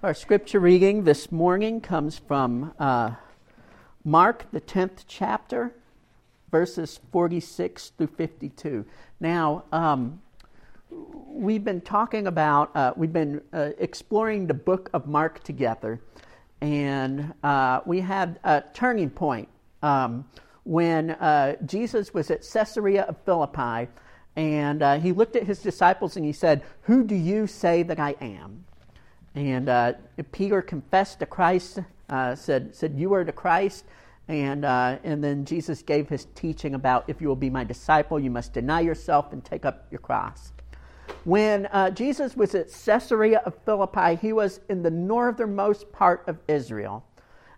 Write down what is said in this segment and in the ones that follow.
Our scripture reading this morning comes from uh, Mark, the 10th chapter, verses 46 through 52. Now, um, we've been talking about, uh, we've been uh, exploring the book of Mark together, and uh, we had a turning point um, when uh, Jesus was at Caesarea of Philippi, and uh, he looked at his disciples and he said, Who do you say that I am? And uh, Peter confessed to Christ, uh, said, said, You are the Christ. And, uh, and then Jesus gave his teaching about if you will be my disciple, you must deny yourself and take up your cross. When uh, Jesus was at Caesarea of Philippi, he was in the northernmost part of Israel.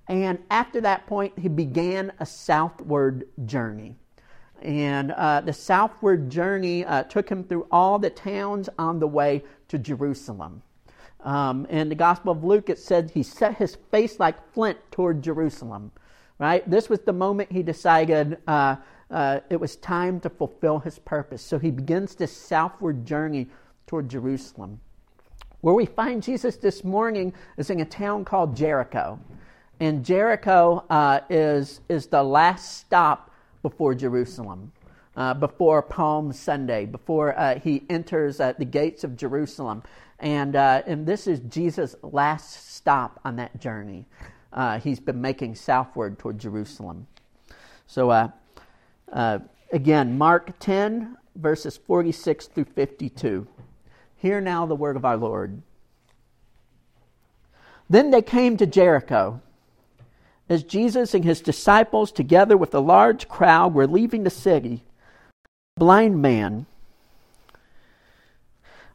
And after that point, he began a southward journey. And uh, the southward journey uh, took him through all the towns on the way to Jerusalem. Um, in the Gospel of Luke, it said he set his face like flint toward Jerusalem. Right? This was the moment he decided uh, uh, it was time to fulfill his purpose. So he begins this southward journey toward Jerusalem. Where we find Jesus this morning is in a town called Jericho. And Jericho uh, is, is the last stop before Jerusalem, uh, before Palm Sunday, before uh, he enters uh, the gates of Jerusalem. And, uh, and this is Jesus' last stop on that journey. Uh, he's been making southward toward Jerusalem. So, uh, uh again, Mark 10, verses 46 through 52. Hear now the word of our Lord. Then they came to Jericho. As Jesus and his disciples, together with a large crowd, were leaving the city, a blind man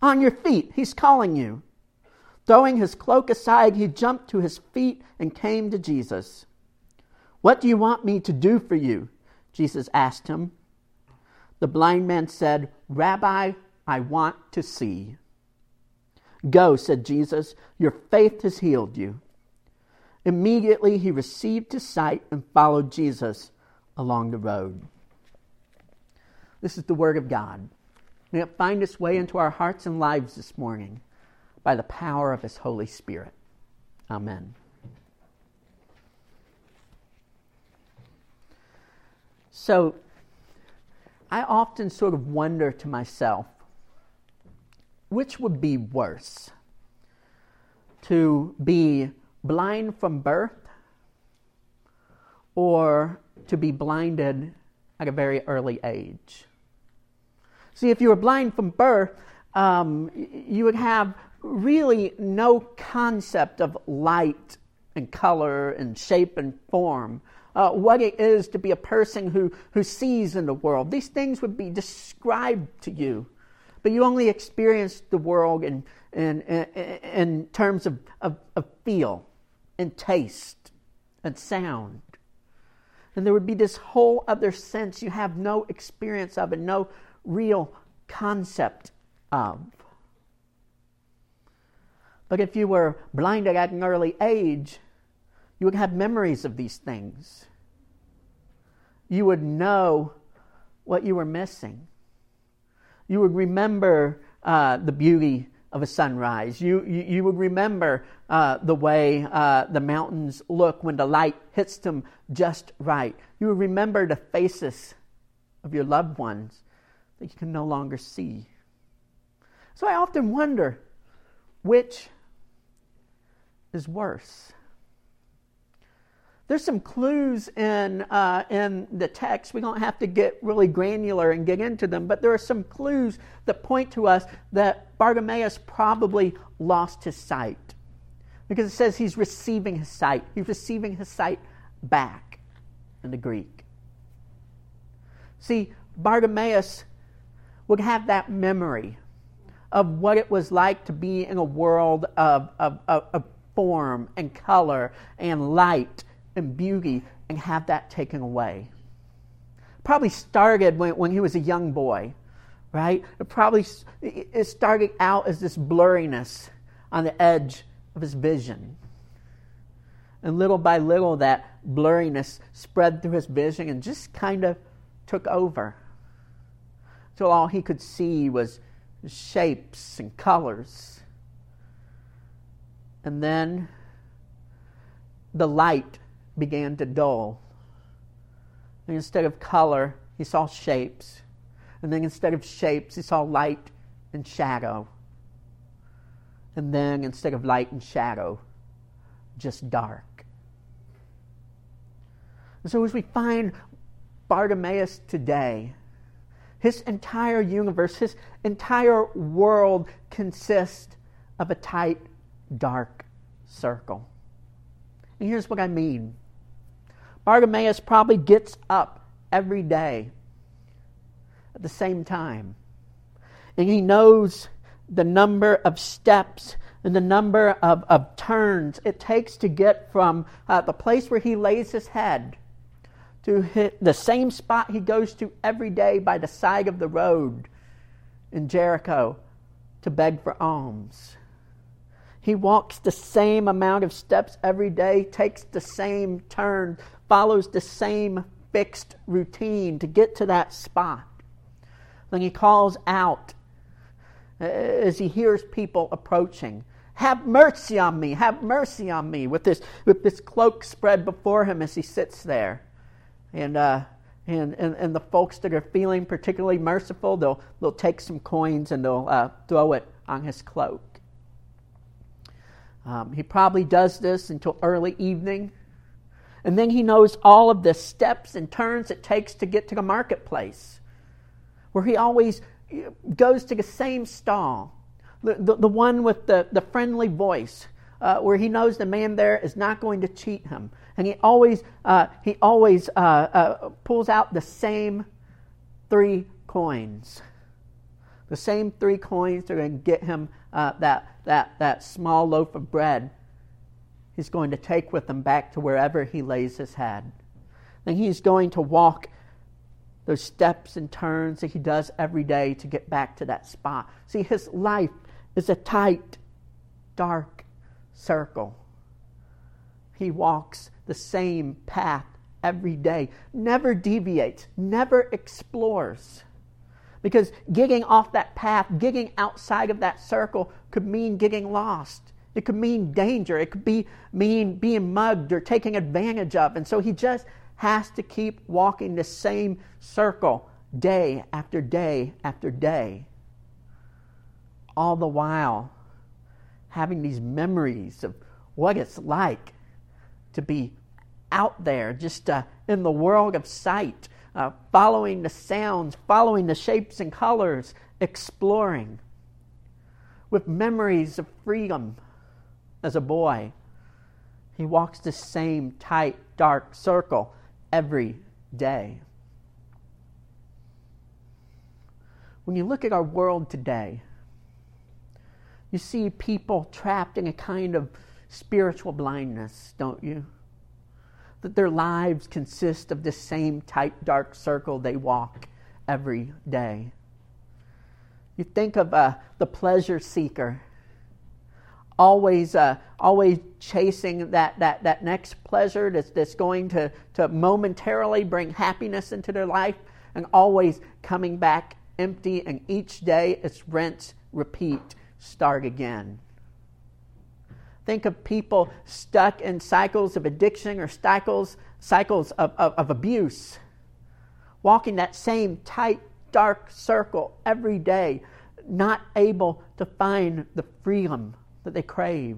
on your feet, he's calling you. Throwing his cloak aside, he jumped to his feet and came to Jesus. What do you want me to do for you? Jesus asked him. The blind man said, Rabbi, I want to see. Go, said Jesus, your faith has healed you. Immediately he received his sight and followed Jesus along the road. This is the word of God. May it find its way into our hearts and lives this morning by the power of His Holy Spirit. Amen. So, I often sort of wonder to myself which would be worse? To be blind from birth or to be blinded at a very early age? See, if you were blind from birth, um, you would have really no concept of light and color and shape and form. Uh, what it is to be a person who, who sees in the world. These things would be described to you, but you only experience the world in, in, in, in terms of, of, of feel and taste and sound. And there would be this whole other sense you have no experience of and no real concept of. But if you were blinded at an early age, you would have memories of these things. You would know what you were missing. You would remember uh, the beauty of a sunrise. You, you, you would remember uh, the way uh, the mountains look when the light hits them just right. You would remember the faces of your loved ones that you can no longer see. So I often wonder which is worse. There's some clues in, uh, in the text. We don't have to get really granular and get into them, but there are some clues that point to us that Bartimaeus probably lost his sight. Because it says he's receiving his sight. He's receiving his sight back in the Greek. See, Bartimaeus would have that memory of what it was like to be in a world of, of, of, of form and color and light and beauty and have that taken away. Probably started when, when he was a young boy, right? It probably it started out as this blurriness on the edge of his vision. And little by little, that blurriness spread through his vision and just kind of took over. Till all he could see was shapes and colors. And then the light began to dull. And instead of color, he saw shapes. And then instead of shapes, he saw light and shadow. And then instead of light and shadow, just dark. And so as we find Bartimaeus today, his entire universe, his entire world consists of a tight, dark circle. And here's what I mean Bartimaeus probably gets up every day at the same time. And he knows the number of steps and the number of, of turns it takes to get from uh, the place where he lays his head to hit the same spot he goes to every day by the side of the road in Jericho to beg for alms. He walks the same amount of steps every day, takes the same turn, follows the same fixed routine to get to that spot. Then he calls out uh, as he hears people approaching. Have mercy on me, have mercy on me, with this, with this cloak spread before him as he sits there. And, uh, and, and, and the folks that are feeling particularly merciful, they'll, they'll take some coins and they'll uh, throw it on his cloak. Um, he probably does this until early evening. And then he knows all of the steps and turns it takes to get to the marketplace, where he always goes to the same stall, the, the, the one with the, the friendly voice, uh, where he knows the man there is not going to cheat him. And he always, uh, he always uh, uh pulls out the same three coins. The same three coins that are going to get him uh, that, that, that small loaf of bread. He's going to take with him back to wherever he lays his head. Then he's going to walk those steps and turns that he does every day to get back to that spot. See, his life is a tight, dark circle. He walks the same path every day, never deviates, never explores. Because getting off that path, getting outside of that circle could mean getting lost. It could mean danger. It could be mean being mugged or taken advantage of. And so he just has to keep walking the same circle day after day after day. All the while having these memories of what it's like to be out there, just uh, in the world of sight, uh, following the sounds, following the shapes and colors, exploring, with memories of freedom as a boy. He walks the same tight, dark circle every day. When you look at our world today, you see people trapped in a kind of spiritual blindness, don't you? That their lives consist of the same tight, dark circle they walk every day. You think of uh, the pleasure seeker, always, uh, always chasing that, that, that next pleasure that's, that's going to, to momentarily bring happiness into their life, and always coming back empty, and each day it's rinse, repeat, start again. Think of people stuck in cycles of addiction or cycles, cycles of, of, of abuse, walking that same tight, dark circle every day, not able to find the freedom that they crave.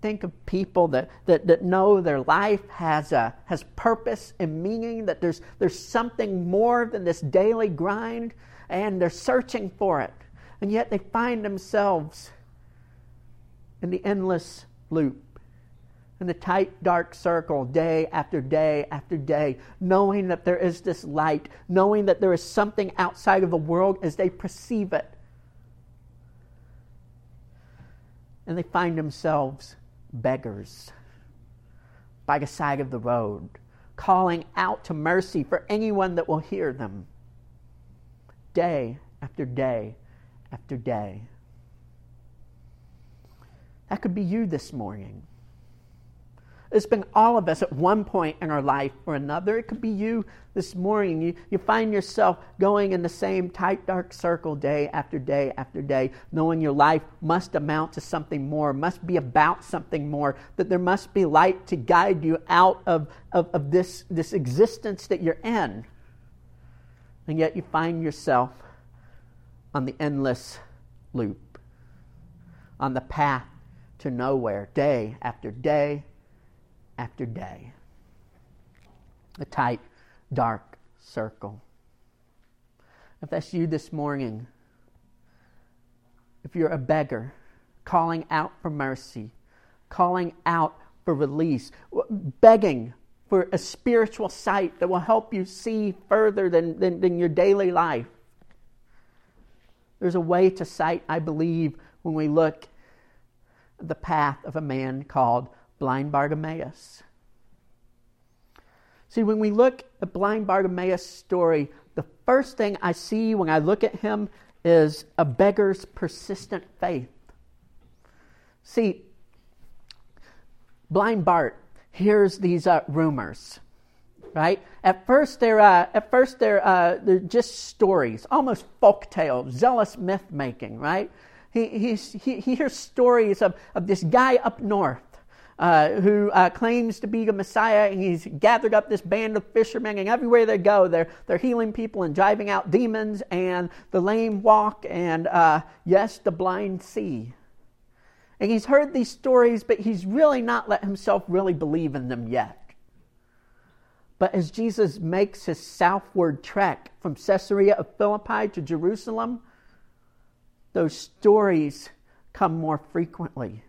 Think of people that, that, that know their life has, a, has purpose and meaning, that there's, there's something more than this daily grind, and they're searching for it. And yet they find themselves in the endless loop, in the tight, dark circle, day after day after day, knowing that there is this light, knowing that there is something outside of the world as they perceive it. and they find themselves beggars by the side of the road, calling out to mercy for anyone that will hear them. Day after day after day. That could be you this morning. It's been all of us at one point in our life or another. It could be you this morning. You, you find yourself going in the same tight, dark circle day after day after day, knowing your life must amount to something more, must be about something more, that there must be light to guide you out of, of, of this, this existence that you're in. And yet you find yourself on the endless loop, on the path to nowhere, day after day after day. A tight, dark circle. If that's you this morning, if you're a beggar, calling out for mercy, calling out for release, begging for a spiritual sight that will help you see further than, than, than your daily life. There's a way to sight, I believe, when we look the path of a man called blind Bartimaeus. See, when we look at blind Bartimaeus' story, the first thing I see when I look at him is a beggar's persistent faith. See, blind Bart hears these uh, rumors, right? At first, they're uh, at first they're uh, they're just stories, almost folk tales, zealous myth making, right? He, he, he hears stories of, of this guy up north uh, who uh, claims to be the Messiah, and he's gathered up this band of fishermen, and everywhere they go, they're, they're healing people and driving out demons, and the lame walk, and uh, yes, the blind see. And he's heard these stories, but he's really not let himself really believe in them yet. But as Jesus makes his southward trek from Caesarea of Philippi to Jerusalem, those stories come more frequently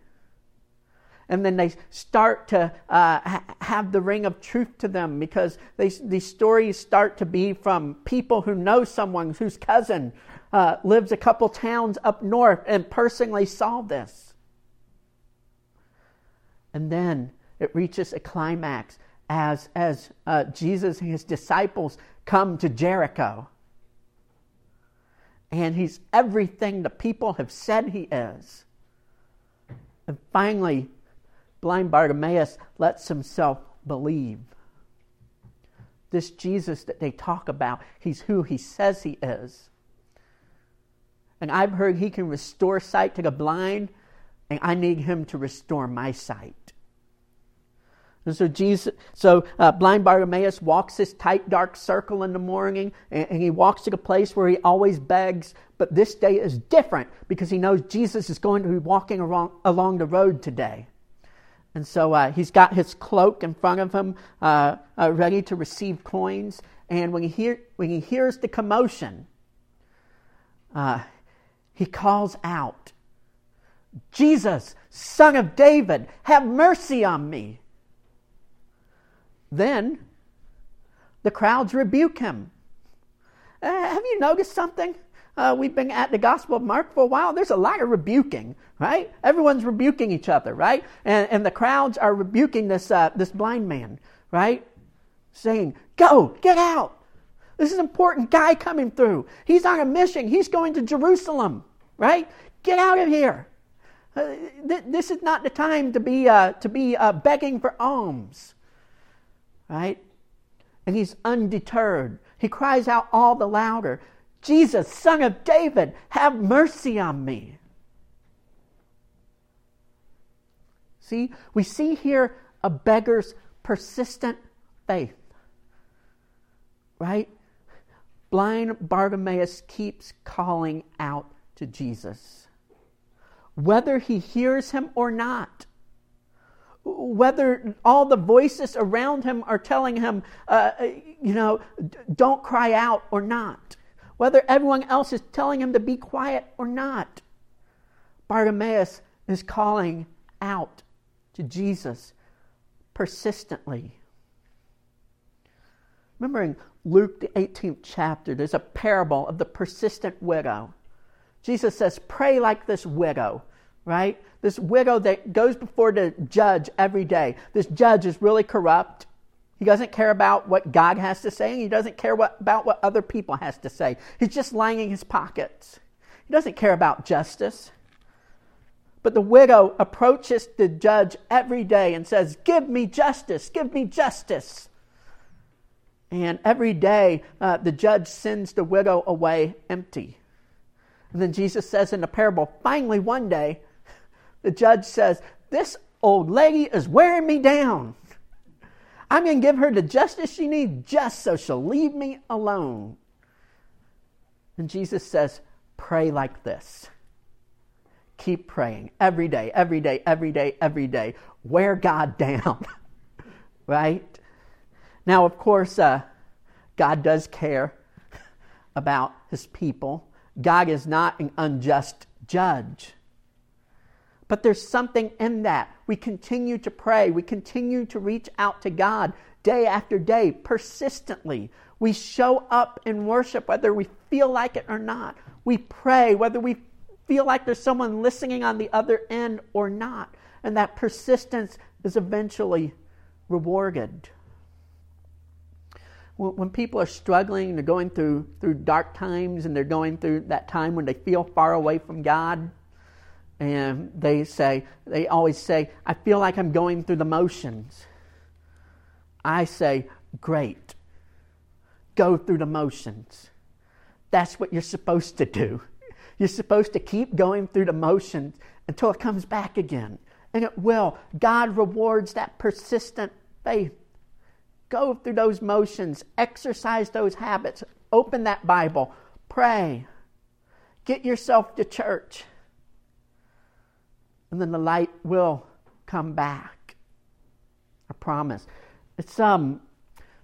and then they start to uh, ha- have the ring of truth to them because they, these stories start to be from people who know someone whose cousin uh, lives a couple towns up north and personally saw this. And then it reaches a climax as, as uh, Jesus and his disciples come to Jericho. And he's everything the people have said he is. And finally, blind Bartimaeus lets himself believe. This Jesus that they talk about, he's who he says he is. And I've heard he can restore sight to the blind, and I need him to restore my sight. And so Jesus, so uh, blind Bartimaeus walks this tight, dark circle in the morning, and, and, he walks to the place where he always begs. But this day is different because he knows Jesus is going to be walking along, along the road today. And so uh, he's got his cloak in front of him, uh, uh, ready to receive coins. And when he, hear, when he hears the commotion, uh, he calls out, Jesus, son of David, have mercy on me. Then the crowds rebuke him. Uh, have you noticed something? uh, we've been at the Gospel of Mark for a while, there's a lot of rebuking, right? Everyone's rebuking each other, right? And, and the crowds are rebuking this, uh, this blind man, right? Saying, Go, get out. This is an important guy coming through. He's on a mission. He's going to Jerusalem, right? Get out of here. Uh, th- this is not the time to be, uh, to be uh, begging for alms, right? And he's undeterred. He cries out all the louder, Jesus, son of David, have mercy on me. See, we see here a beggar's persistent faith. Right? Blind Bartimaeus keeps calling out to Jesus. Whether he hears him or not, whether all the voices around him are telling him, uh, you know, don't cry out or not whether everyone else is telling him to be quiet or not. Bartimaeus is calling out to Jesus persistently. Remember in Luke, the 18th chapter, there's a parable of the persistent widow. Jesus says, Pray like this widow. Right? This widow that goes before the judge every day. This judge is really corrupt. He doesn't care about what God has to say, and he doesn't care what, about what other people has to say. He's just lining his pockets. He doesn't care about justice. But the widow approaches the judge every day and says, Give me justice, give me justice. And every day, uh, the judge sends the widow away empty. And then Jesus says in the parable, finally, one day, the judge says, This old lady is wearing me down. I'm going to give her the justice she needs just so she'll leave me alone. And Jesus says, Pray like this. Keep praying every day, every day, every day, every day. Wear God down. right? Now, of course, uh, God does care about his people. God is not an unjust judge. But there's something in that. We continue to pray. We continue to reach out to God day after day, persistently. We show up in worship whether we feel like it or not. We pray whether we feel like there's someone listening on the other end or not. And that persistence is eventually rewarded. When people are struggling, they're going through, through dark times, and they're going through that time when they feel far away from God, and they say, they always say, I feel like I'm going through the motions. I say, great. Go through the motions. That's what you're supposed to do. You're supposed to keep going through the motions until it comes back again. And it will. God rewards that persistent faith. Go through those motions, exercise those habits, open that Bible, pray, get yourself to church and then the light will come back. I promise. It's um,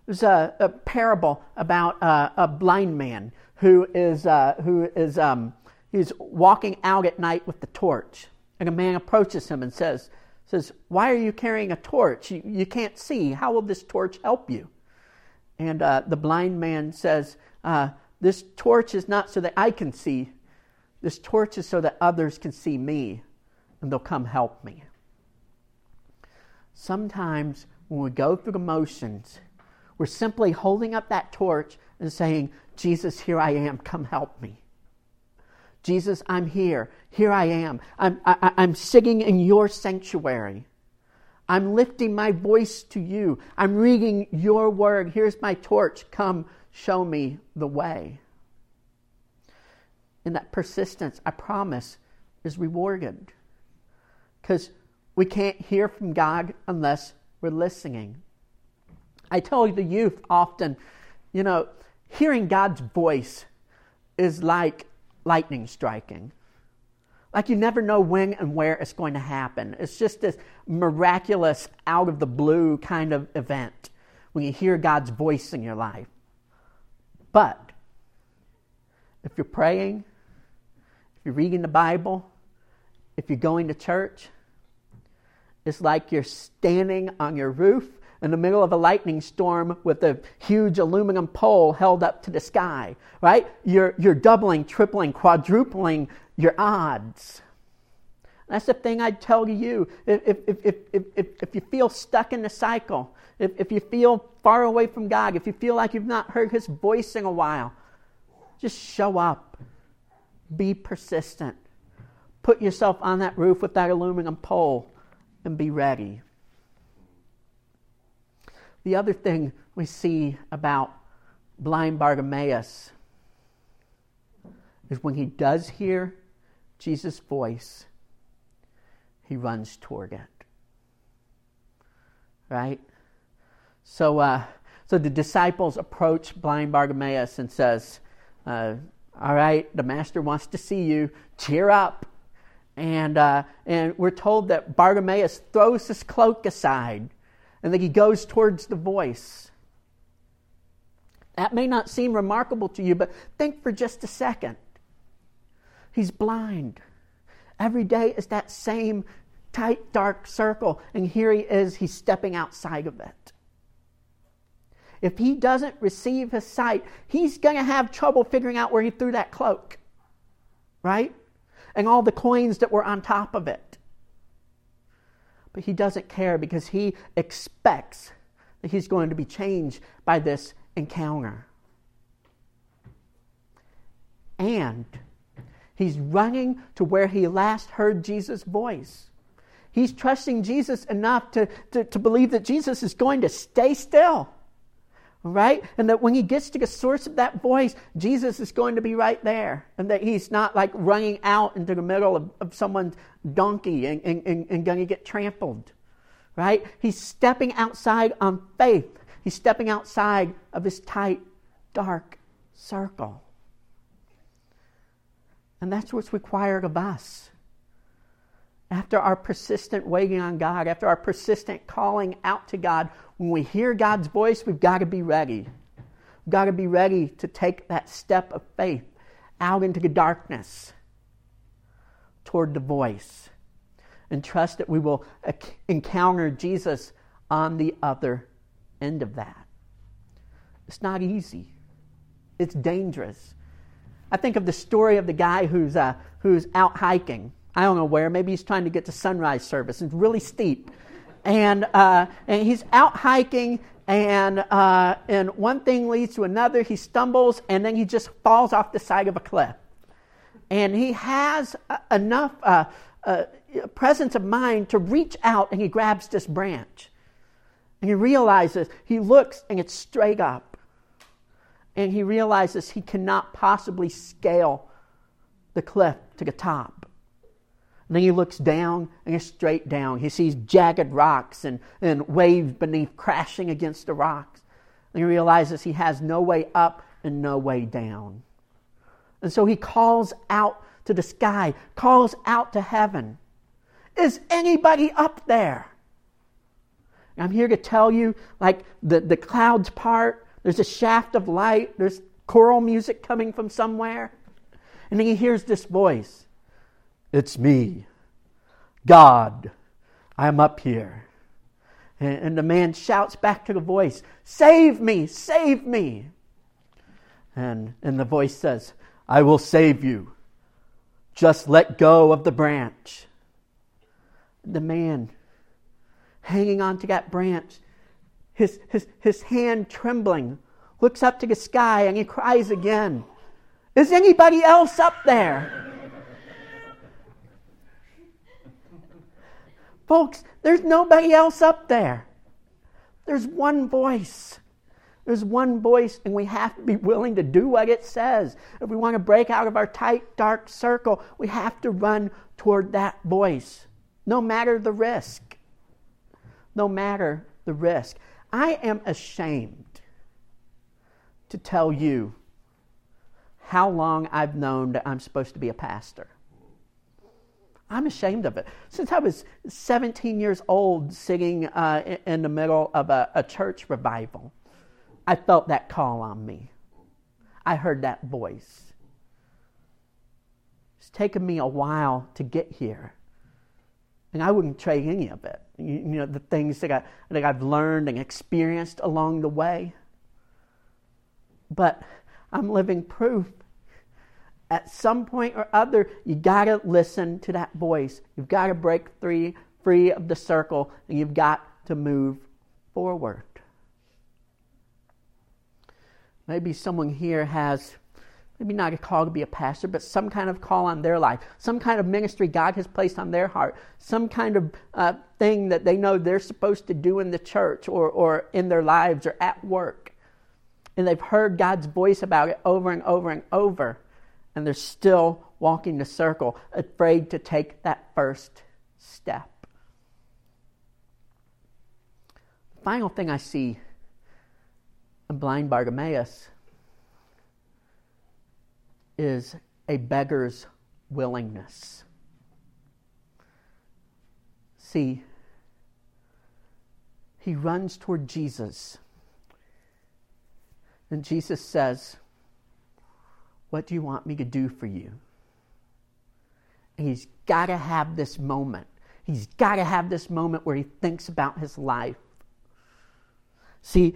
there's a, a parable about uh, a blind man who is uh, who is um, he's walking out at night with the torch, and a man approaches him and says says, "Why are you carrying a torch? You, you can't see. How will this torch help you?" And uh, the blind man says, uh, "This torch is not so that I can see. This torch is so that others can see me." And they'll come help me. Sometimes when we go through the motions, we're simply holding up that torch and saying, Jesus, here I am, come help me. Jesus, I'm here. Here I am. I'm, I, I'm sitting in your sanctuary. I'm lifting my voice to you. I'm reading your word. Here's my torch. Come show me the way. And that persistence, I promise, is rewarded because we can't hear from God unless we're listening. I tell the youth often, you know, hearing God's voice is like lightning striking. Like you never know when and where it's going to happen. It's just this miraculous, out of the blue kind of event when you hear God's voice in your life. But if you're praying, if you're reading the Bible, if you're going to church, it's like you're standing on your roof in the middle of a lightning storm with a huge aluminum pole held up to the sky, right? You're, you're doubling, tripling, quadrupling your odds. That's the thing I'd tell you. If, if, if, if, if, you feel stuck in the cycle, if, if you feel far away from God, if you feel like you've not heard His voice in a while, just show up. Be persistent. Put yourself on that roof with that aluminum pole and be ready. The other thing we see about blind Bartimaeus is when he does hear Jesus' voice, he runs toward it. Right? So, uh, so the disciples approach blind Bartimaeus and says, uh, "All right, the master wants to see you. Cheer up." And, uh, and we're told that Bartimaeus throws his cloak aside and that he goes towards the voice. That may not seem remarkable to you, but think for just a second. He's blind. Every day is that same tight, dark circle, and here he is, he's stepping outside of it. If he doesn't receive his sight, he's going to have trouble figuring out where he threw that cloak. Right? And all the coins that were on top of it. But he doesn't care because he expects that he's going to be changed by this encounter. And he's running to where he last heard Jesus' voice. He's trusting Jesus enough to, to, to believe that Jesus is going to stay still right? And that when he gets to the source of that voice, Jesus is going to be right there. And that he's not like running out into the middle of, of someone's donkey and, and, and, and going to get trampled, right? He's stepping outside on faith. He's stepping outside of his tight, dark circle. And that's what's required of us. After our persistent waiting on God, after our persistent calling out to God, when we hear God's voice, we've got to be ready. We've got to be ready to take that step of faith out into the darkness toward the voice and trust that we will encounter Jesus on the other end of that. It's not easy, it's dangerous. I think of the story of the guy who's, uh, who's out hiking. I don't know where. Maybe he's trying to get to sunrise service. It's really steep and, uh, and he's out hiking, and, uh, and one thing leads to another. He stumbles, and then he just falls off the side of a cliff. And he has enough uh, uh, presence of mind to reach out, and he grabs this branch. And he realizes, he looks, and it's straight up. And he realizes he cannot possibly scale the cliff to the top. And then he looks down and straight down. He sees jagged rocks and, and waves beneath crashing against the rocks. And he realizes he has no way up and no way down. And so he calls out to the sky, calls out to heaven. Is anybody up there? I'm here to tell you, like the, the clouds part, there's a shaft of light, there's choral music coming from somewhere. And then he hears this voice it's me, God. I'm up here. And, the man shouts back to the voice, Save me, save me. And, and the voice says, I will save you. Just let go of the branch. The man hanging on to that branch, his, his, his hand trembling, looks up to the sky and he cries again, Is anybody else up there? Folks, there's nobody else up there. There's one voice. There's one voice, and we have to be willing to do what it says. If we want to break out of our tight, dark circle, we have to run toward that voice, no matter the risk. No matter the risk. I am ashamed to tell you how long I've known that I'm supposed to be a pastor. I'm ashamed of it. Since I was 17 years old, sitting uh, in the middle of a, a church revival, I felt that call on me. I heard that voice. It's taken me a while to get here. And I wouldn't trade any of it. You, you know, the things that, I, that I've learned and experienced along the way. But I'm living proof at some point or other, you got to listen to that voice. You've got to break free, free of the circle, and you've got to move forward. Maybe someone here has, maybe not a call to be a pastor, but some kind of call on their life, some kind of ministry God has placed on their heart, some kind of uh, thing that they know they're supposed to do in the church or, or in their lives or at work. And they've heard God's voice about it over and over and over and they're still walking the circle, afraid to take that first step. The final thing I see in blind Bartimaeus is a beggar's willingness. See, he runs toward Jesus. And Jesus says, what do you want me to do for you? And he's got to have this moment. He's got to have this moment where he thinks about his life. See,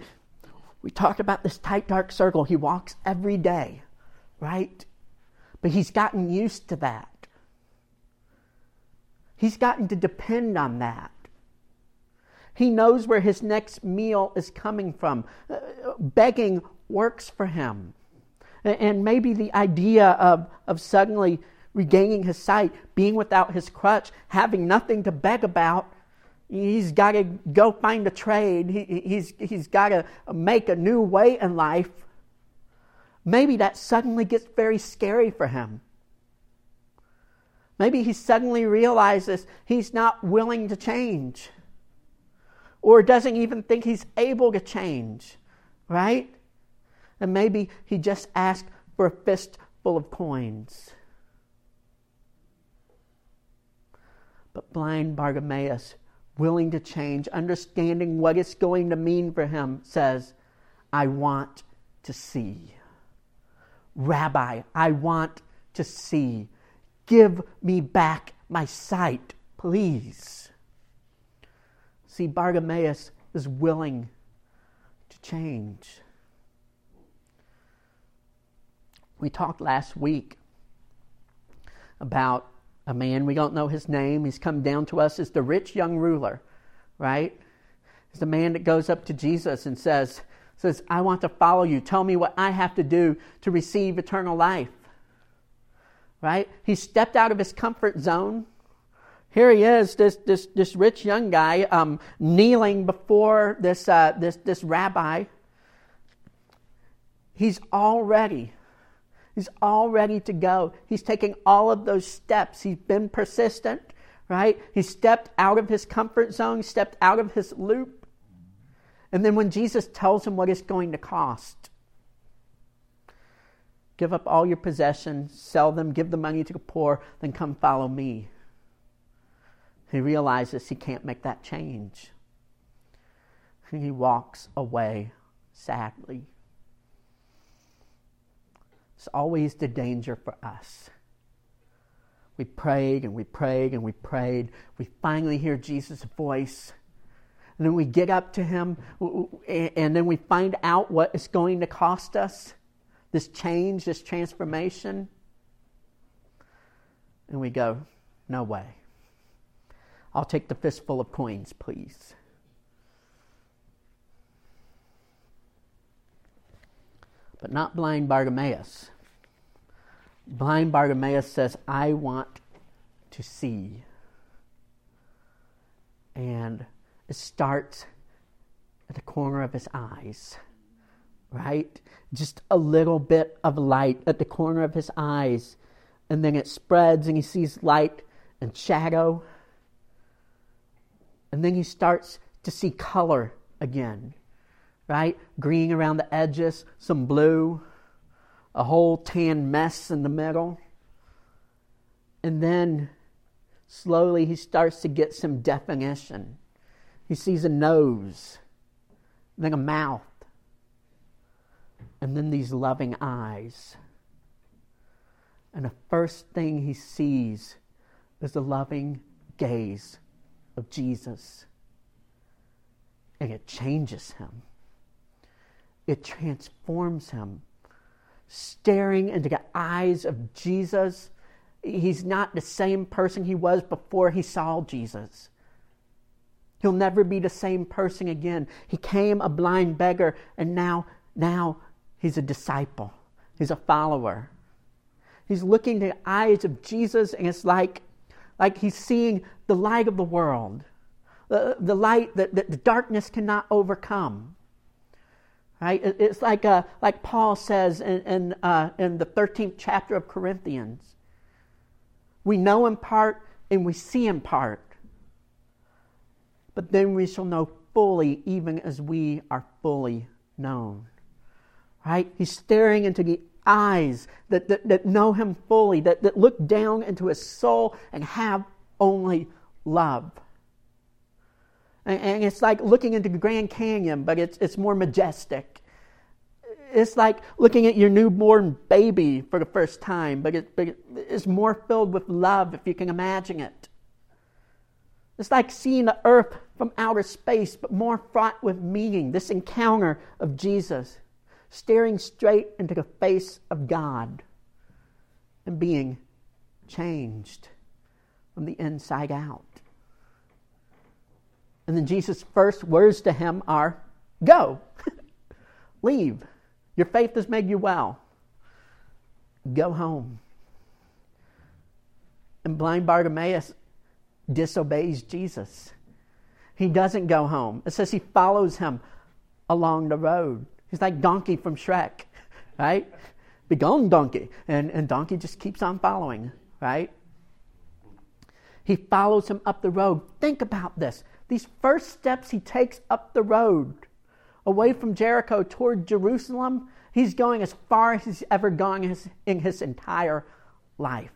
we talked about this tight, dark circle. He walks every day, right? But he's gotten used to that. He's gotten to depend on that. He knows where his next meal is coming from. Uh, begging works for him. And maybe the idea of, of suddenly regaining his sight, being without his crutch, having nothing to beg about, he's got to go find a trade. He, he's, he's got to make a new way in life. Maybe that suddenly gets very scary for him. Maybe he suddenly realizes he's not willing to change or doesn't even think he's able to change, right? And maybe he just asked for a fistful of coins. But blind Bartimaeus, willing to change, understanding what it's going to mean for him, says, I want to see. Rabbi, I want to see. Give me back my sight, please. See, Bartimaeus is willing to change. We talked last week about a man, we don't know his name. He's come down to us as the rich young ruler, right? He's the man that goes up to Jesus and says, says, I want to follow you. Tell me what I have to do to receive eternal life. Right? He stepped out of his comfort zone. Here he is, this, this, this rich young guy, um, kneeling before this, uh, this, this rabbi. He's already He's all ready to go. He's taking all of those steps. He's been persistent, right? He stepped out of his comfort zone, stepped out of his loop. And then when Jesus tells him what it's going to cost, give up all your possessions, sell them, give the money to the poor, then come follow me. He realizes he can't make that change. And he walks away sadly. It's always the danger for us. We prayed and we prayed and we prayed. We finally hear Jesus' voice. And then we get up to him and then we find out what it's going to cost us this change, this transformation. And we go, no way. I'll take the fistful of coins, please. But not blind Bartimaeus. Blind Bartimaeus says, I want to see. And it starts at the corner of his eyes, right? Just a little bit of light at the corner of his eyes. And then it spreads and he sees light and shadow. And then he starts to see color again right? Green around the edges, some blue, a whole tan mess in the middle. And then slowly he starts to get some definition. He sees a nose, then a mouth, and then these loving eyes. And the first thing he sees is the loving gaze of Jesus. And it changes him it transforms him. Staring into the eyes of Jesus, he's not the same person he was before he saw Jesus. He'll never be the same person again. He came a blind beggar, and now, now he's a disciple. He's a follower. He's looking in the eyes of Jesus, and it's like, like he's seeing the light of the world, the, the light that, that the darkness cannot overcome. Right? It's like, uh, like Paul says in, in, uh, in the 13th chapter of Corinthians. We know in part and we see in part. But then we shall know fully, even as we are fully known. Right? He's staring into the eyes that, that, that know him fully, that, that look down into his soul and have only love. And it's like looking into the Grand Canyon, but it's, it's more majestic. It's like looking at your newborn baby for the first time, but, it, but it's more filled with love if you can imagine it. It's like seeing the earth from outer space, but more fraught with meaning. This encounter of Jesus, staring straight into the face of God and being changed from the inside out. And then Jesus' first words to him are Go, leave. Your faith has made you well. Go home. And blind Bartimaeus disobeys Jesus. He doesn't go home. It says he follows him along the road. He's like Donkey from Shrek, right? Begone, Donkey. And, and Donkey just keeps on following, right? He follows him up the road. Think about this. These first steps he takes up the road away from Jericho toward Jerusalem, he's going as far as he's ever gone in his, in his entire life.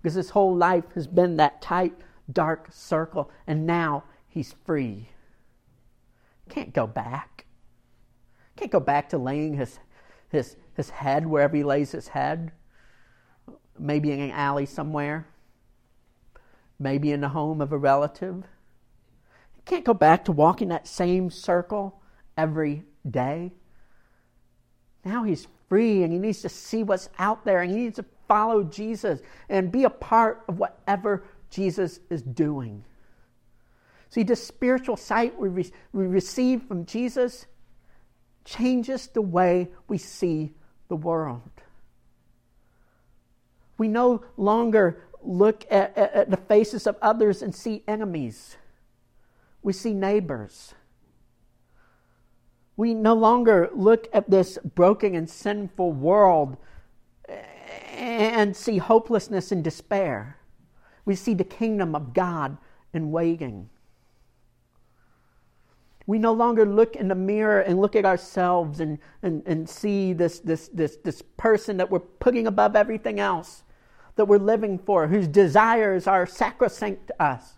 Because his whole life has been that tight, dark circle, and now he's free. Can't go back. Can't go back to laying his, his, his head wherever he lays his head. Maybe in an alley somewhere. Maybe in the home of a relative. Can't go back to walking that same circle every day. Now he's free and he needs to see what's out there and he needs to follow Jesus and be a part of whatever Jesus is doing. See, this spiritual sight we, re- we receive from Jesus changes the way we see the world. We no longer look at, at, at the faces of others and see enemies, we see neighbors. We no longer look at this broken and sinful world eh, and see hopelessness and despair. We see the kingdom of God in waiting. We no longer look in the mirror and look at ourselves and, and, and see this, this, this, this person that we're putting above everything else, that we're living for, whose desires are sacrosanct to us.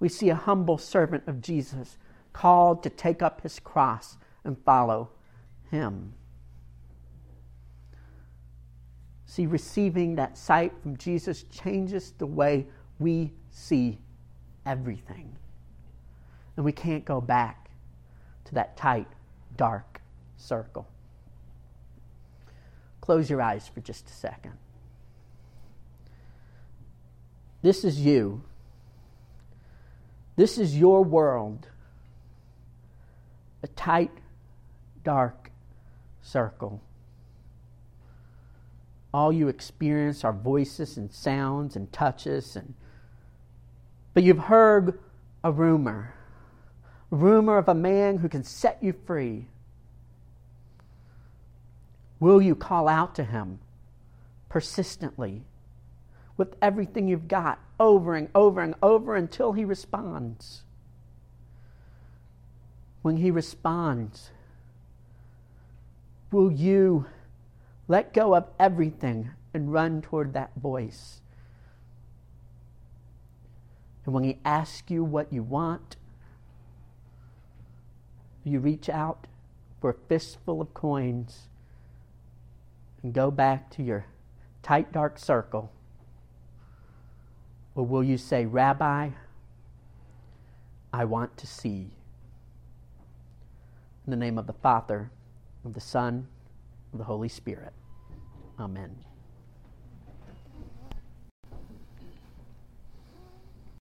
We see a humble servant of Jesus called to take up his cross and follow him. See, receiving that sight from Jesus changes the way we see everything and we can't go back to that tight, dark circle. Close your eyes for just a second. This is you. This is your world. A tight, dark circle. All you experience are voices and sounds and touches and but you've heard a rumor rumor of a man who can set you free? Will you call out to him persistently with everything you've got over and over and over until he responds? When he responds, will you let go of everything and run toward that voice? And when he asks you what you want, you reach out for a fistful of coins and go back to your tight, dark circle? Or will you say, Rabbi, I want to see? In the name of the Father, of the Son, of the Holy Spirit. Amen.